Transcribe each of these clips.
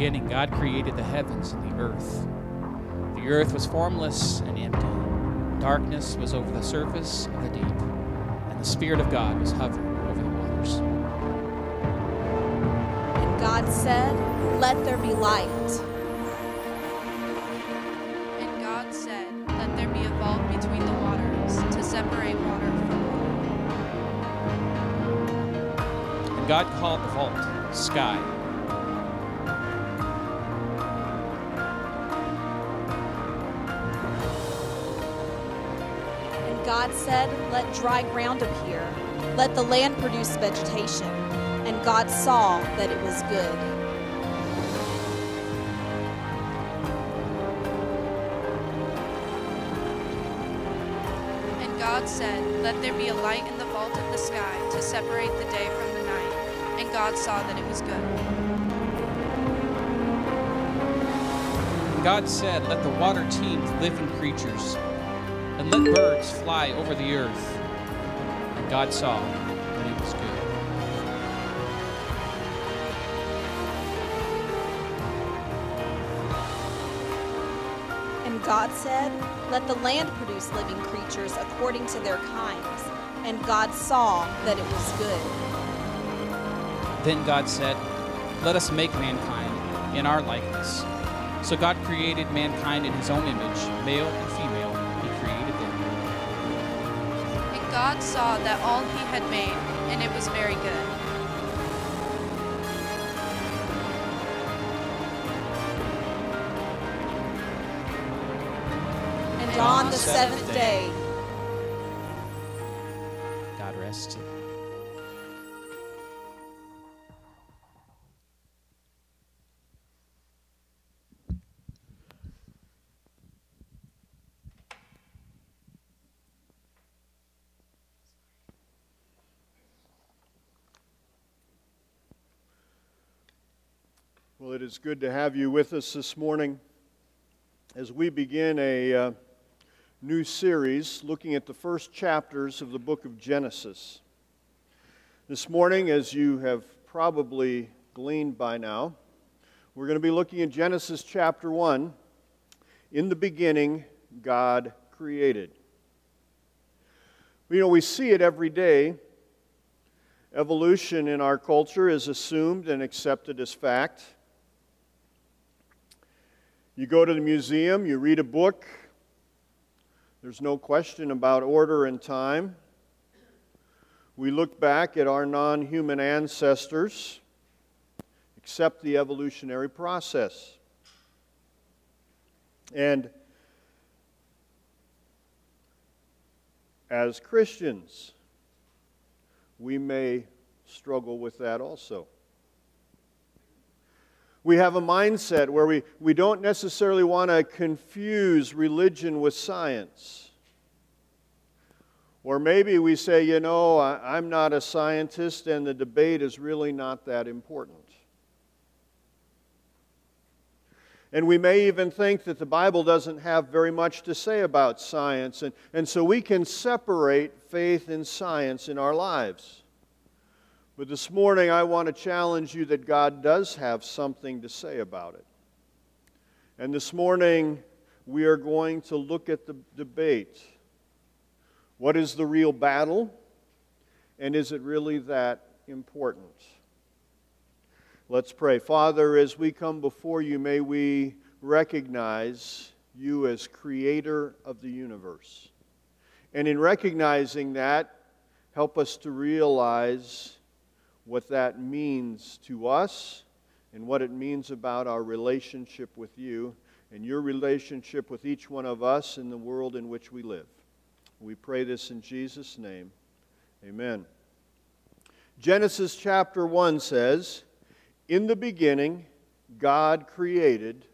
beginning, God created the heavens and the earth. The earth was formless and empty. Darkness was over the surface of the deep, and the Spirit of God was hovering over the waters. And God said, Let there be light. Let dry ground appear. Let the land produce vegetation. And God saw that it was good. And God said, Let there be a light in the vault of the sky to separate the day from the night. And God saw that it was good. And God said, Let the water teem with living creatures, and let birds fly over the earth. And God saw that it was good. And God said, Let the land produce living creatures according to their kinds. And God saw that it was good. Then God said, Let us make mankind in our likeness. So God created mankind in his own image, male and female, God saw that all he had made, and it was very good. And on the seventh day, God rested. Well, it is good to have you with us this morning as we begin a uh, new series looking at the first chapters of the book of Genesis. This morning, as you have probably gleaned by now, we're going to be looking at Genesis chapter 1. In the beginning, God created. You know, we see it every day. Evolution in our culture is assumed and accepted as fact. You go to the museum, you read a book, there's no question about order and time. We look back at our non human ancestors, accept the evolutionary process. And as Christians, we may struggle with that also. We have a mindset where we, we don't necessarily want to confuse religion with science. Or maybe we say, you know, I, I'm not a scientist and the debate is really not that important. And we may even think that the Bible doesn't have very much to say about science. And, and so we can separate faith and science in our lives. But this morning, I want to challenge you that God does have something to say about it. And this morning, we are going to look at the debate. What is the real battle? And is it really that important? Let's pray. Father, as we come before you, may we recognize you as creator of the universe. And in recognizing that, help us to realize what that means to us and what it means about our relationship with you and your relationship with each one of us in the world in which we live. We pray this in Jesus' name. Amen. Genesis chapter 1 says, In the beginning, God created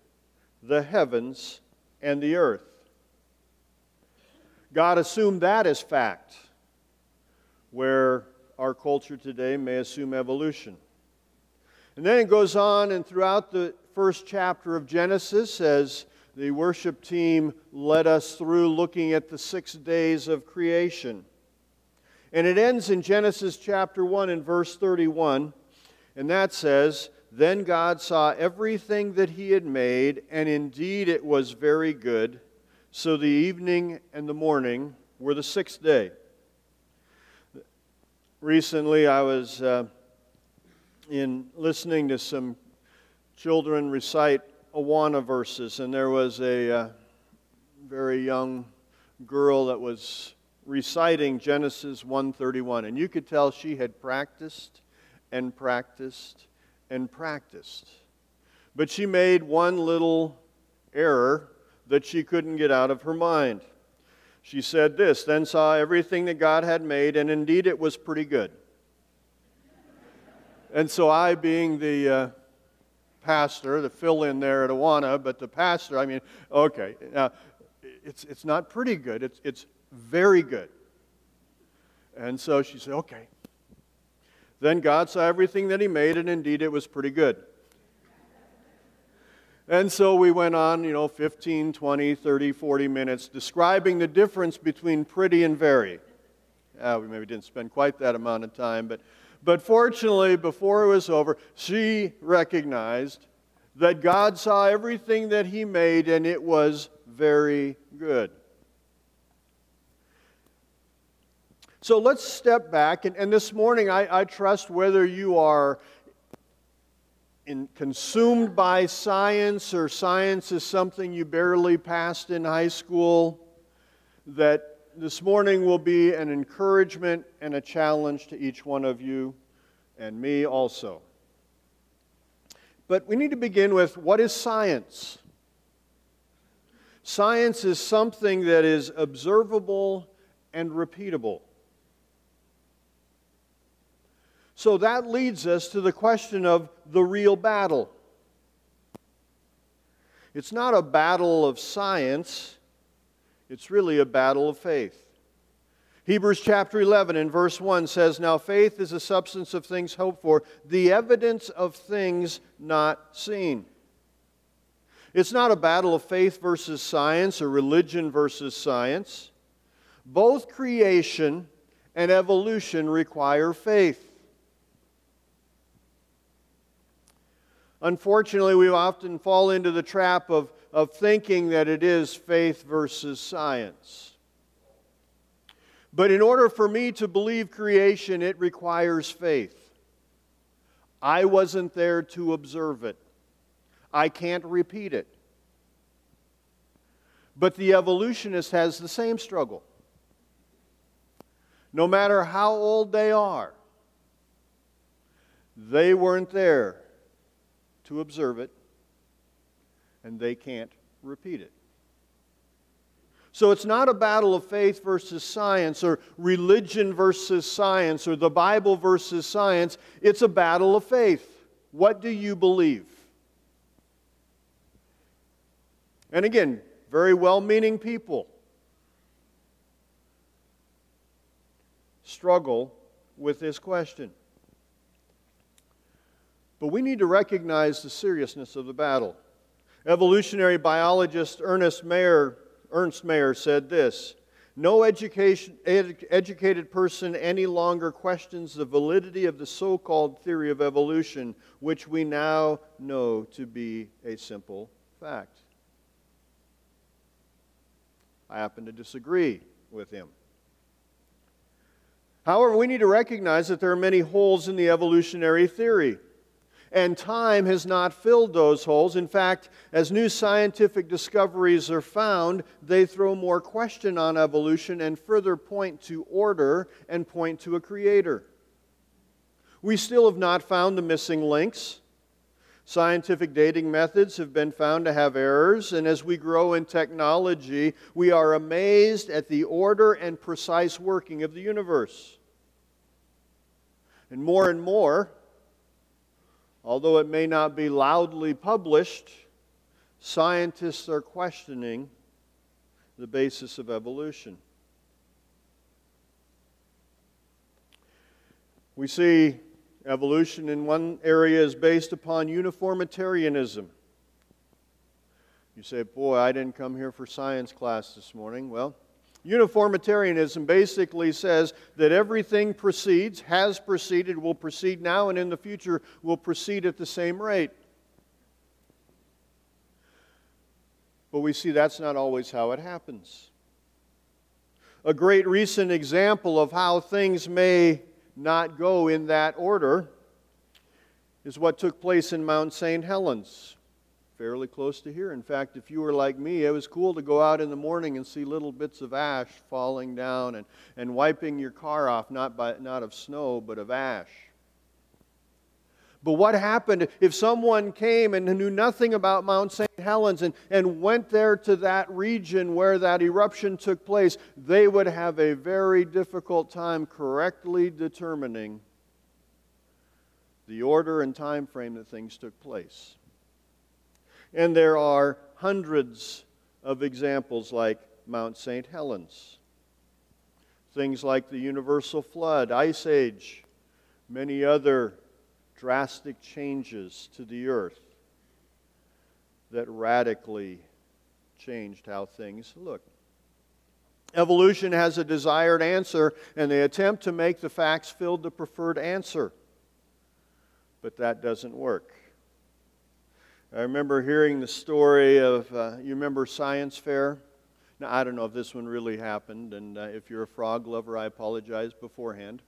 the heavens and the earth. God assumed that as fact, where our culture today may assume evolution. And then it goes on, and throughout the first chapter of Genesis, as the worship team led us through looking at the six days of creation. And it ends in Genesis chapter 1 and verse 31, and that says, Then God saw everything that he had made, and indeed it was very good. So the evening and the morning were the sixth day. Recently, I was uh, in listening to some children recite Awana verses, and there was a uh, very young girl that was reciting Genesis 1:31, and you could tell she had practiced and practiced and practiced. But she made one little error that she couldn't get out of her mind. She said this, then saw everything that God had made, and indeed it was pretty good. and so I, being the uh, pastor, the fill in there at Awana, but the pastor, I mean, okay, now it's, it's not pretty good, it's, it's very good. And so she said, okay. Then God saw everything that He made, and indeed it was pretty good. And so we went on, you know, 15, 20, 30, 40 minutes describing the difference between pretty and very. Uh, we maybe didn't spend quite that amount of time, but, but fortunately, before it was over, she recognized that God saw everything that He made and it was very good. So let's step back. And, and this morning, I, I trust whether you are in, consumed by science or science is something you barely passed in high school, that this morning will be an encouragement and a challenge to each one of you and me also. But we need to begin with what is science? Science is something that is observable and repeatable. So that leads us to the question of the real battle. It's not a battle of science, it's really a battle of faith. Hebrews chapter 11 and verse 1 says, Now faith is the substance of things hoped for, the evidence of things not seen. It's not a battle of faith versus science or religion versus science. Both creation and evolution require faith. Unfortunately, we often fall into the trap of, of thinking that it is faith versus science. But in order for me to believe creation, it requires faith. I wasn't there to observe it, I can't repeat it. But the evolutionist has the same struggle. No matter how old they are, they weren't there to observe it, and they can't repeat it. So it's not a battle of faith versus science or religion versus science or the Bible versus science. It's a battle of faith. What do you believe? And again, very well meaning people struggle with this question. But we need to recognize the seriousness of the battle. Evolutionary biologist Ernest Mayr, Ernst Mayr said this No education, ed, educated person any longer questions the validity of the so called theory of evolution, which we now know to be a simple fact. I happen to disagree with him. However, we need to recognize that there are many holes in the evolutionary theory and time has not filled those holes. In fact, as new scientific discoveries are found, they throw more question on evolution and further point to order and point to a creator. We still have not found the missing links. Scientific dating methods have been found to have errors, and as we grow in technology, we are amazed at the order and precise working of the universe. And more and more, Although it may not be loudly published, scientists are questioning the basis of evolution. We see evolution in one area is based upon uniformitarianism. You say, Boy, I didn't come here for science class this morning. Well, Uniformitarianism basically says that everything proceeds, has proceeded, will proceed now, and in the future will proceed at the same rate. But we see that's not always how it happens. A great recent example of how things may not go in that order is what took place in Mount St. Helens, fairly close to here. In fact, if you were like me, it was cool to go out in the morning and see little bits of ash falling down and, and wiping your car off, not, by, not of snow, but of ash. But what happened if someone came and knew nothing about Mount St. Helens and, and went there to that region where that eruption took place? They would have a very difficult time correctly determining the order and time frame that things took place. And there are hundreds of examples like Mount St. Helens. Things like the universal flood, ice age, many other drastic changes to the earth that radically changed how things look. Evolution has a desired answer, and they attempt to make the facts filled the preferred answer. But that doesn't work. I remember hearing the story of, uh, you remember Science Fair? Now, I don't know if this one really happened, and uh, if you're a frog lover, I apologize beforehand.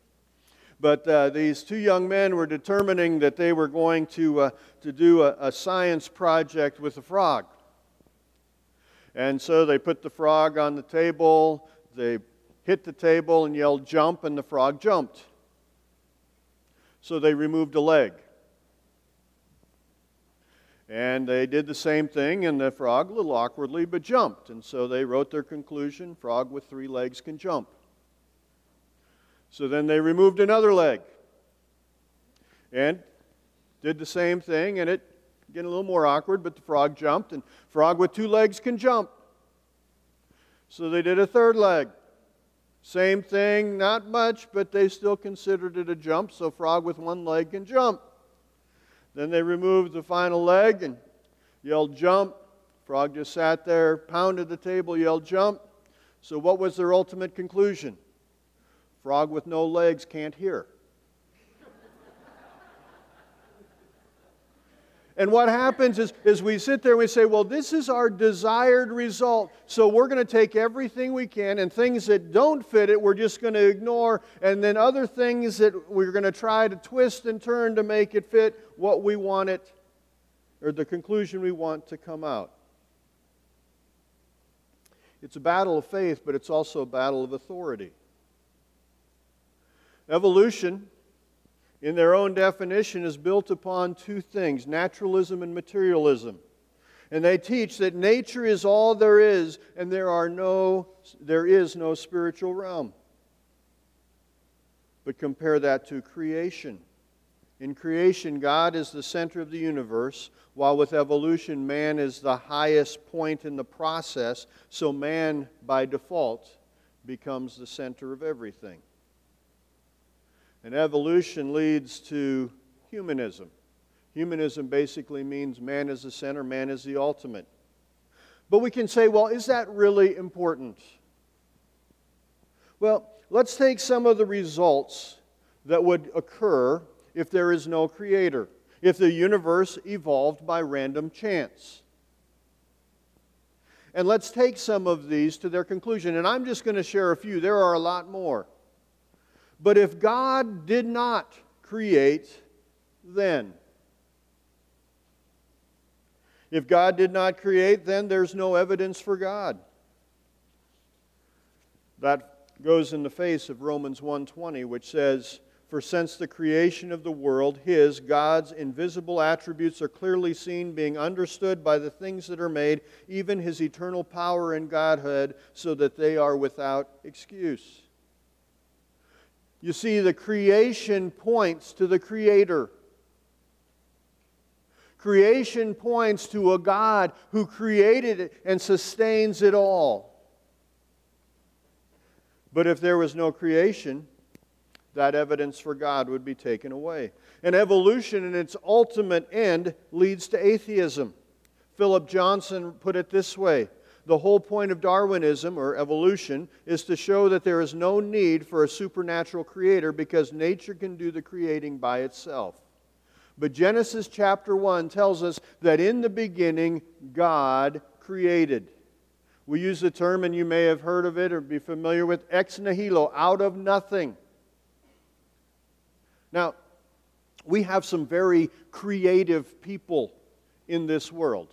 But uh, these two young men were determining that they were going to, uh, to do a, a science project with a frog. And so they put the frog on the table, they hit the table and yelled, jump, and the frog jumped. So they removed a leg. And they did the same thing, and the frog, a little awkwardly, but jumped. And so they wrote their conclusion frog with three legs can jump. So then they removed another leg and did the same thing, and it getting a little more awkward, but the frog jumped, and frog with two legs can jump. So they did a third leg. Same thing, not much, but they still considered it a jump, so frog with one leg can jump. Then they removed the final leg and yelled jump. Frog just sat there, pounded the table, yelled jump. So what was their ultimate conclusion? Frog with no legs can't hear. And what happens is, is we sit there and we say, well, this is our desired result. So we're going to take everything we can, and things that don't fit it, we're just going to ignore. And then other things that we're going to try to twist and turn to make it fit what we want it, or the conclusion we want to come out. It's a battle of faith, but it's also a battle of authority. Evolution, in their own definition, is built upon two things naturalism and materialism. And they teach that nature is all there is, and there, are no, there is no spiritual realm. But compare that to creation. In creation, God is the center of the universe, while with evolution, man is the highest point in the process, so man, by default, becomes the center of everything. And evolution leads to humanism. Humanism basically means man is the center, man is the ultimate. But we can say, well, is that really important? Well, let's take some of the results that would occur if there is no creator, if the universe evolved by random chance. And let's take some of these to their conclusion. And I'm just going to share a few, there are a lot more. But if God did not create, then. If God did not create, then there's no evidence for God. That goes in the face of Romans 1:20 which says, "For since the creation of the world his God's invisible attributes are clearly seen being understood by the things that are made, even his eternal power and godhood, so that they are without excuse." You see, the creation points to the Creator. Creation points to a God who created it and sustains it all. But if there was no creation, that evidence for God would be taken away. And evolution, in its ultimate end, leads to atheism. Philip Johnson put it this way the whole point of Darwinism or evolution is to show that there is no need for a supernatural creator because nature can do the creating by itself. But Genesis chapter 1 tells us that in the beginning, God created. We use the term, and you may have heard of it or be familiar with ex nihilo, out of nothing. Now, we have some very creative people in this world.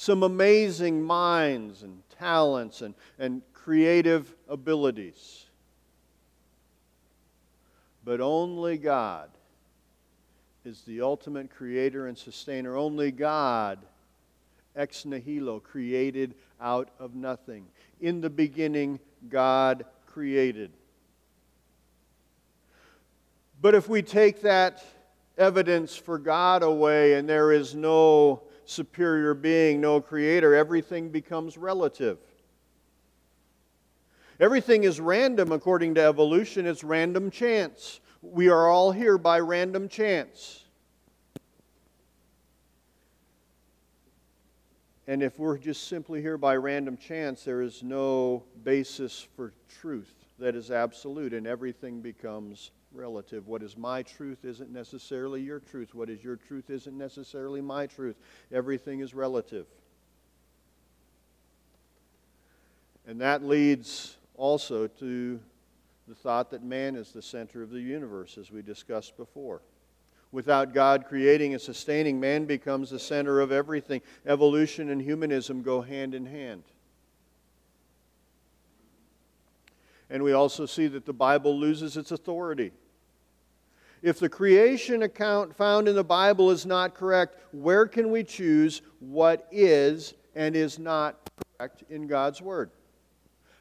Some amazing minds and talents and, and creative abilities. But only God is the ultimate creator and sustainer. Only God, ex nihilo, created out of nothing. In the beginning, God created. But if we take that evidence for God away and there is no superior being, no creator, everything becomes relative. Everything is random according to evolution, it's random chance. We are all here by random chance. And if we're just simply here by random chance, there is no basis for truth that is absolute, and everything becomes relative. What is my truth isn't necessarily your truth. What is your truth isn't necessarily my truth. Everything is relative. And that leads also to the thought that man is the center of the universe, as we discussed before. Without God creating and sustaining, man becomes the center of everything. Evolution and humanism go hand in hand. And we also see that the Bible loses its authority. If the creation account found in the Bible is not correct, where can we choose what is and is not correct in God's Word?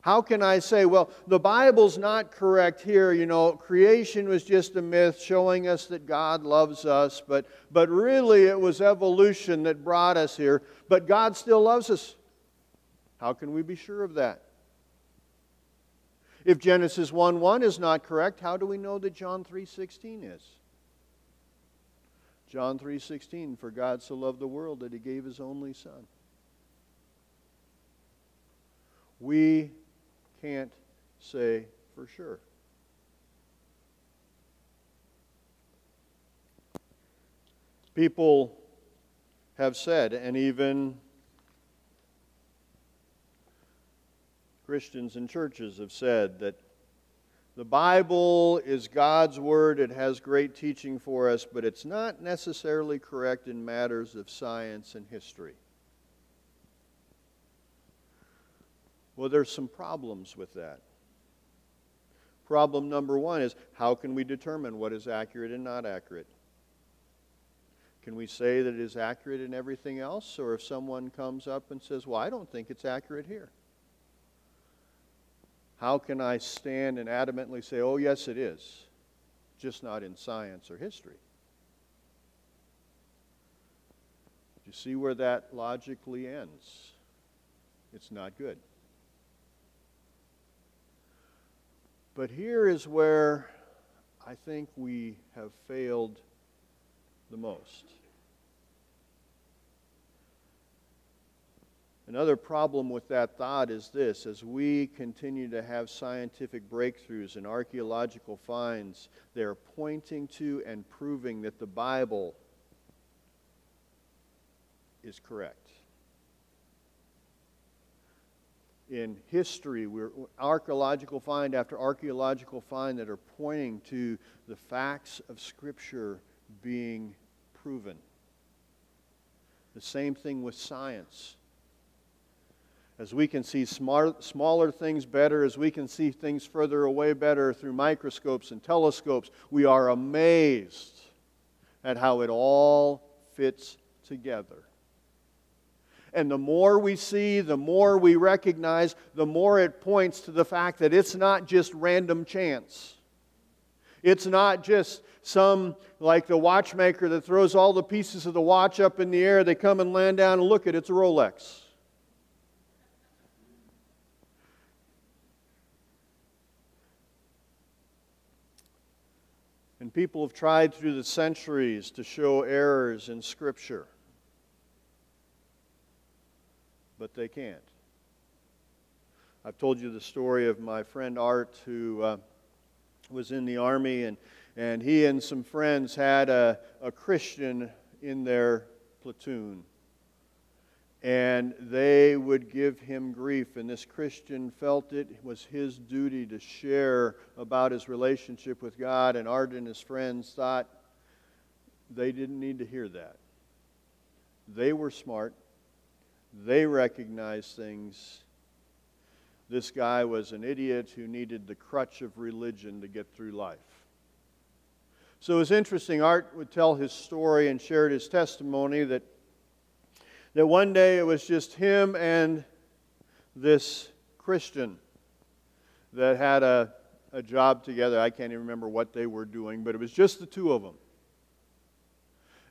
How can I say, well, the Bible's not correct here, you know, creation was just a myth showing us that God loves us, but, but really it was evolution that brought us here, but God still loves us? How can we be sure of that? If Genesis 1 1 is not correct, how do we know that John 3.16 is? John 3:16 for God so loved the world that he gave his only son. We can't say for sure. People have said and even Christians and churches have said that the Bible is God's Word. It has great teaching for us, but it's not necessarily correct in matters of science and history. Well, there's some problems with that. Problem number one is how can we determine what is accurate and not accurate? Can we say that it is accurate in everything else? Or if someone comes up and says, Well, I don't think it's accurate here. How can I stand and adamantly say, oh, yes, it is, just not in science or history? Do you see where that logically ends? It's not good. But here is where I think we have failed the most. Another problem with that thought is this as we continue to have scientific breakthroughs and archaeological finds, they're pointing to and proving that the Bible is correct. In history, we're archaeological find after archaeological find that are pointing to the facts of Scripture being proven. The same thing with science as we can see smart, smaller things better, as we can see things further away better through microscopes and telescopes, we are amazed at how it all fits together. And the more we see, the more we recognize, the more it points to the fact that it's not just random chance. It's not just some, like the watchmaker that throws all the pieces of the watch up in the air, they come and land down and look at it, it's a Rolex. And people have tried through the centuries to show errors in Scripture, but they can't. I've told you the story of my friend Art, who uh, was in the Army, and, and he and some friends had a, a Christian in their platoon. And they would give him grief, and this Christian felt it was his duty to share about his relationship with God, and Art and his friends thought they didn't need to hear that. They were smart, they recognized things this guy was an idiot who needed the crutch of religion to get through life. So it was interesting. Art would tell his story and shared his testimony that, that one day it was just him and this Christian that had a, a job together. I can't even remember what they were doing, but it was just the two of them.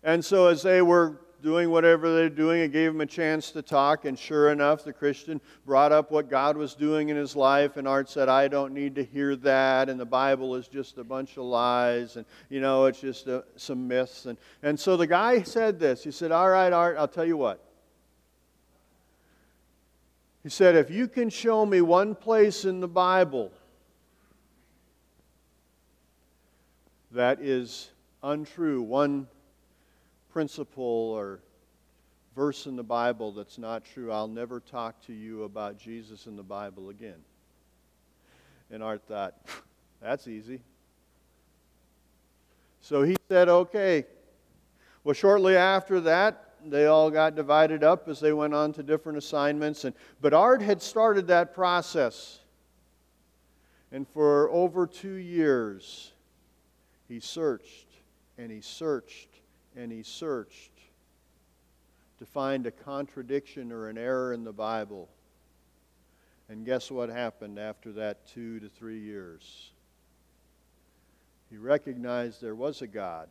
And so as they were doing whatever they're doing. It gave him a chance to talk, and sure enough, the Christian brought up what God was doing in his life, and Art said, I don't need to hear that, and the Bible is just a bunch of lies, and, you know, it's just a, some myths. And, and so the guy said this. He said, All right, Art, I'll tell you what. He said, If you can show me one place in the Bible that is untrue, one principle or verse in the Bible that's not true, I'll never talk to you about Jesus in the Bible again. And Art thought, that's easy. So he said, okay. Well, shortly after that, they all got divided up as they went on to different assignments. And, but Art had started that process. And for over two years, he searched and he searched and he searched to find a contradiction or an error in the Bible. And guess what happened after that two to three years? He recognized there was a God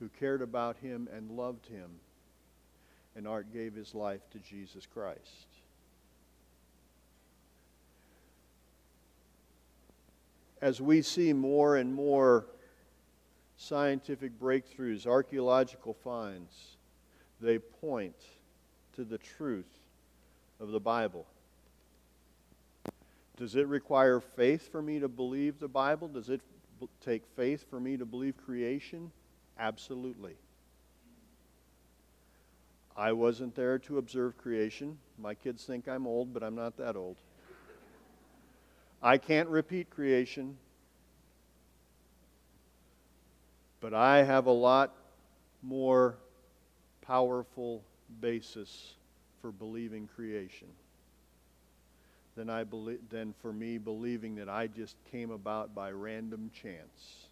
who cared about him and loved him. And Art gave his life to Jesus Christ. As we see more and more scientific breakthroughs, archaeological finds, they point to the truth of the Bible. Does it require faith for me to believe the Bible? Does it take faith for me to believe creation? Absolutely. I wasn't there to observe creation. My kids think I'm old, but I'm not that old. I can't repeat creation. But I have a lot more powerful basis for believing creation than, I believe, than for me believing that I just came about by random chance.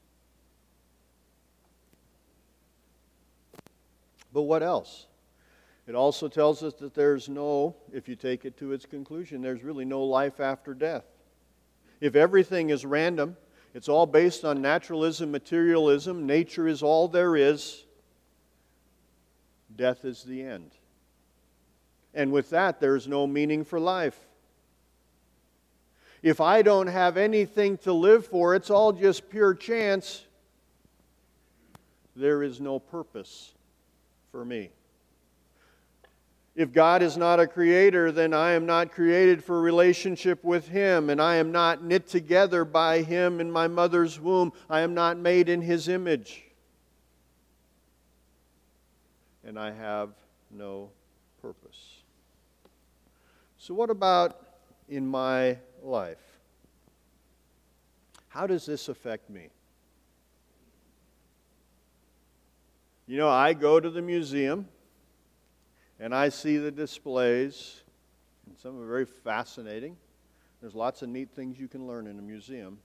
But what else? It also tells us that there's no, if you take it to its conclusion, there's really no life after death. If everything is random, it's all based on naturalism, materialism. Nature is all there is. Death is the end. And with that, there's no meaning for life. If I don't have anything to live for, it's all just pure chance. There is no purpose for me. If God is not a creator, then I am not created for relationship with Him, and I am not knit together by Him in my mother's womb. I am not made in His image. And I have no purpose. So, what about in my life? How does this affect me? You know, I go to the museum and I see the displays, and some are very fascinating. There's lots of neat things you can learn in a museum.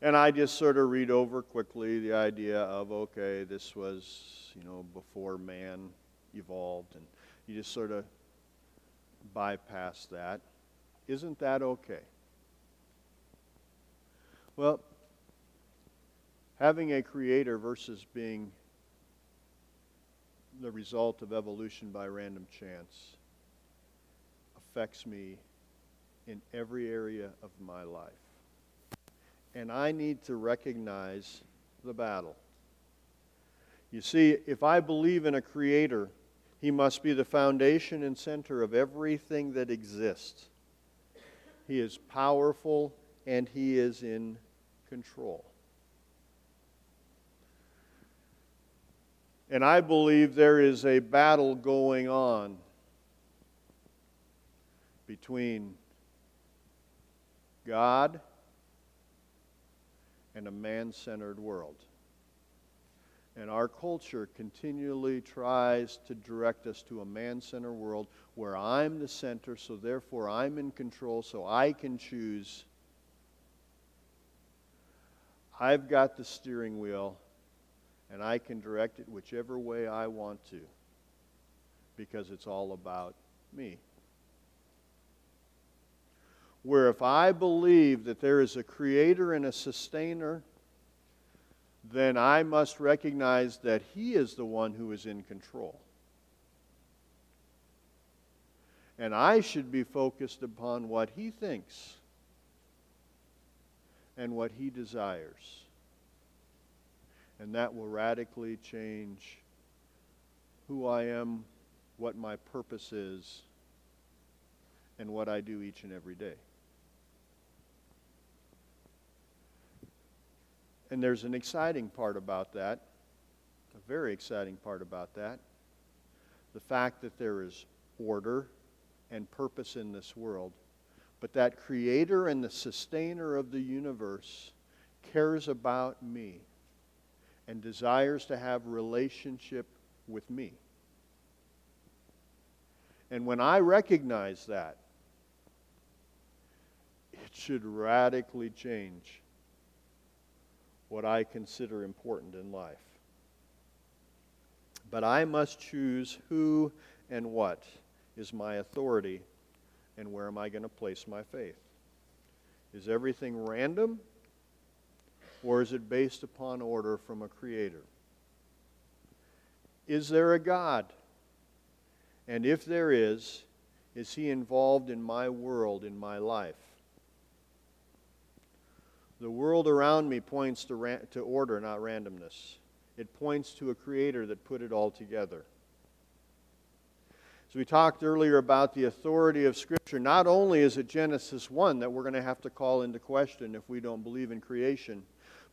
And I just sort of read over quickly the idea of, okay, this was, you know, before man evolved, and you just sort of bypass that. Isn't that okay? Well, having a creator versus being the result of evolution by random chance affects me in every area of my life. And I need to recognize the battle. You see, if I believe in a creator, he must be the foundation and center of everything that exists. He is powerful, and He is in control. And I believe there is a battle going on between God and a man centered world. And our culture continually tries to direct us to a man centered world where I'm the center, so therefore I'm in control, so I can choose. I've got the steering wheel, and I can direct it whichever way I want to because it's all about me. Where if I believe that there is a creator and a sustainer, then I must recognize that He is the one who is in control. And I should be focused upon what He thinks and what He desires. And that will radically change who I am, what my purpose is, and what I do each and every day. And there's an exciting part about that, a very exciting part about that. The fact that there is order and purpose in this world, but that creator and the sustainer of the universe cares about me and desires to have relationship with me. And when I recognize that, it should radically change what I consider important in life. But I must choose who and what is my authority and where am I going to place my faith. Is everything random or is it based upon order from a creator? Is there a God? And if there is, is he involved in my world, in my life? The world around me points to, to order, not randomness. It points to a creator that put it all together. So we talked earlier about the authority of Scripture. Not only is it Genesis 1 that we're going to have to call into question if we don't believe in creation,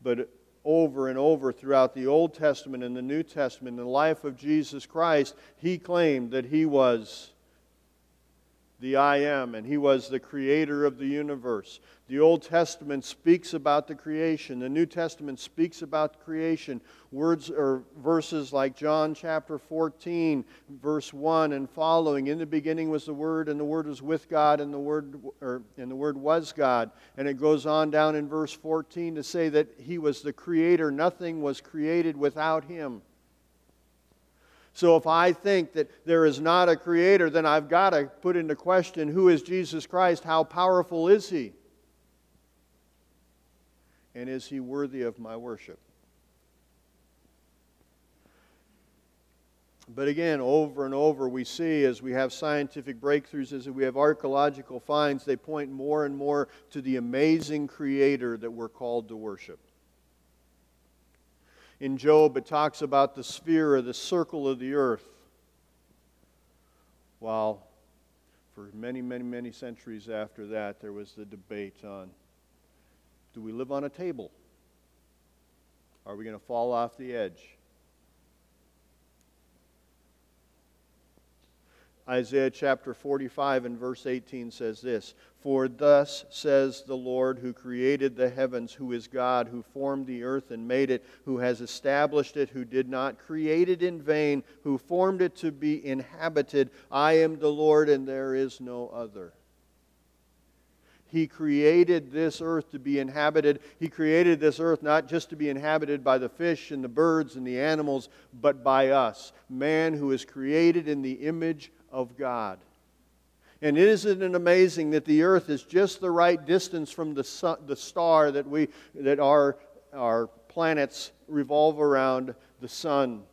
but over and over throughout the Old Testament and the New Testament, in the life of Jesus Christ, he claimed that he was the I am, and he was the creator of the universe. The Old Testament speaks about the creation. The New Testament speaks about creation. Words or verses like John chapter 14, verse 1 and following. In the beginning was the Word, and the Word was with God, and the Word or, and the Word was God. And it goes on down in verse 14 to say that he was the creator. Nothing was created without him. So if I think that there is not a creator, then I've got to put into question who is Jesus Christ? How powerful is he? And is he worthy of my worship? But again, over and over, we see as we have scientific breakthroughs, as we have archaeological finds, they point more and more to the amazing creator that we're called to worship. In Job, it talks about the sphere or the circle of the earth. While for many, many, many centuries after that, there was the debate on do we live on a table? Are we going to fall off the edge? Isaiah chapter 45 and verse 18 says this For thus says the Lord who created the heavens, who is God, who formed the earth and made it, who has established it, who did not create it in vain, who formed it to be inhabited. I am the Lord and there is no other. He created this earth to be inhabited. He created this earth not just to be inhabited by the fish and the birds and the animals, but by us, man who is created in the image of God. And isn't it amazing that the earth is just the right distance from the, sun, the star that, we, that our, our planets revolve around the sun?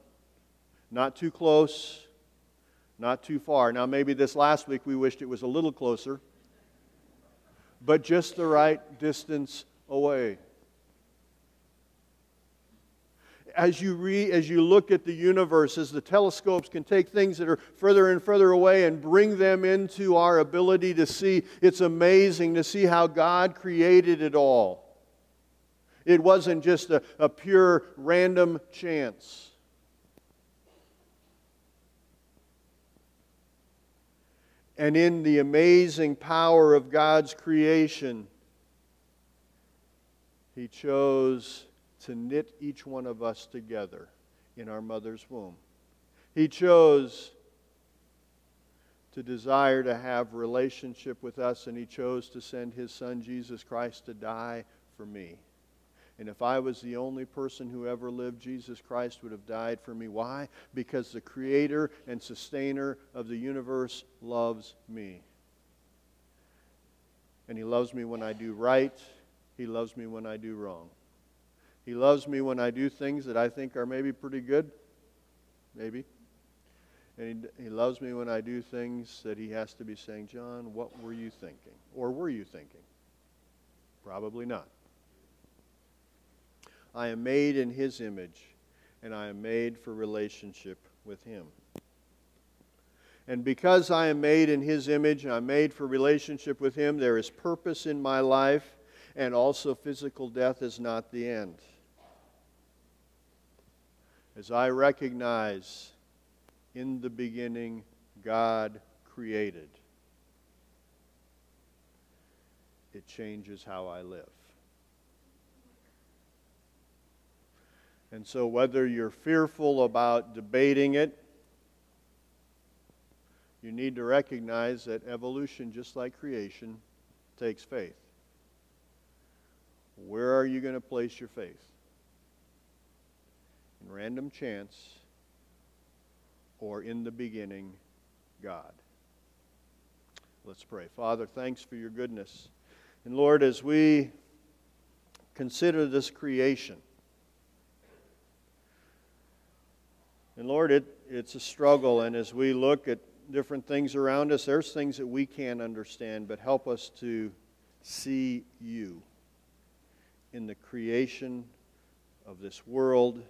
Not too close, not too far. Now, maybe this last week we wished it was a little closer, but just the right distance away. As you, re, as you look at the universe, as the telescopes can take things that are further and further away and bring them into our ability to see, it's amazing to see how God created it all. It wasn't just a, a pure random chance. And in the amazing power of God's creation, He chose to knit each one of us together in our mother's womb. He chose to desire to have relationship with us and he chose to send his son Jesus Christ to die for me. And if I was the only person who ever lived, Jesus Christ would have died for me. Why? Because the creator and sustainer of the universe loves me. And he loves me when I do right, he loves me when I do wrong. He loves me when I do things that I think are maybe pretty good. Maybe. And he, he loves me when I do things that he has to be saying, John, what were you thinking? Or were you thinking? Probably not. I am made in his image, and I am made for relationship with him. And because I am made in his image and I'm made for relationship with him, there is purpose in my life, and also physical death is not the end as I recognize in the beginning God created, it changes how I live. And so, whether you're fearful about debating it, you need to recognize that evolution, just like creation, takes faith. Where are you going to place your faith? In random chance or in the beginning, God. Let's pray. Father, thanks for your goodness. And Lord, as we consider this creation, and Lord, it, it's a struggle, and as we look at different things around us, there's things that we can't understand, but help us to see you in the creation of this world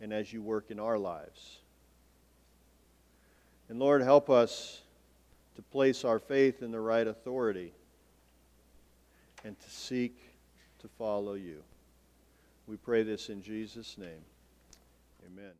and as you work in our lives. And Lord, help us to place our faith in the right authority and to seek to follow you. We pray this in Jesus' name. Amen.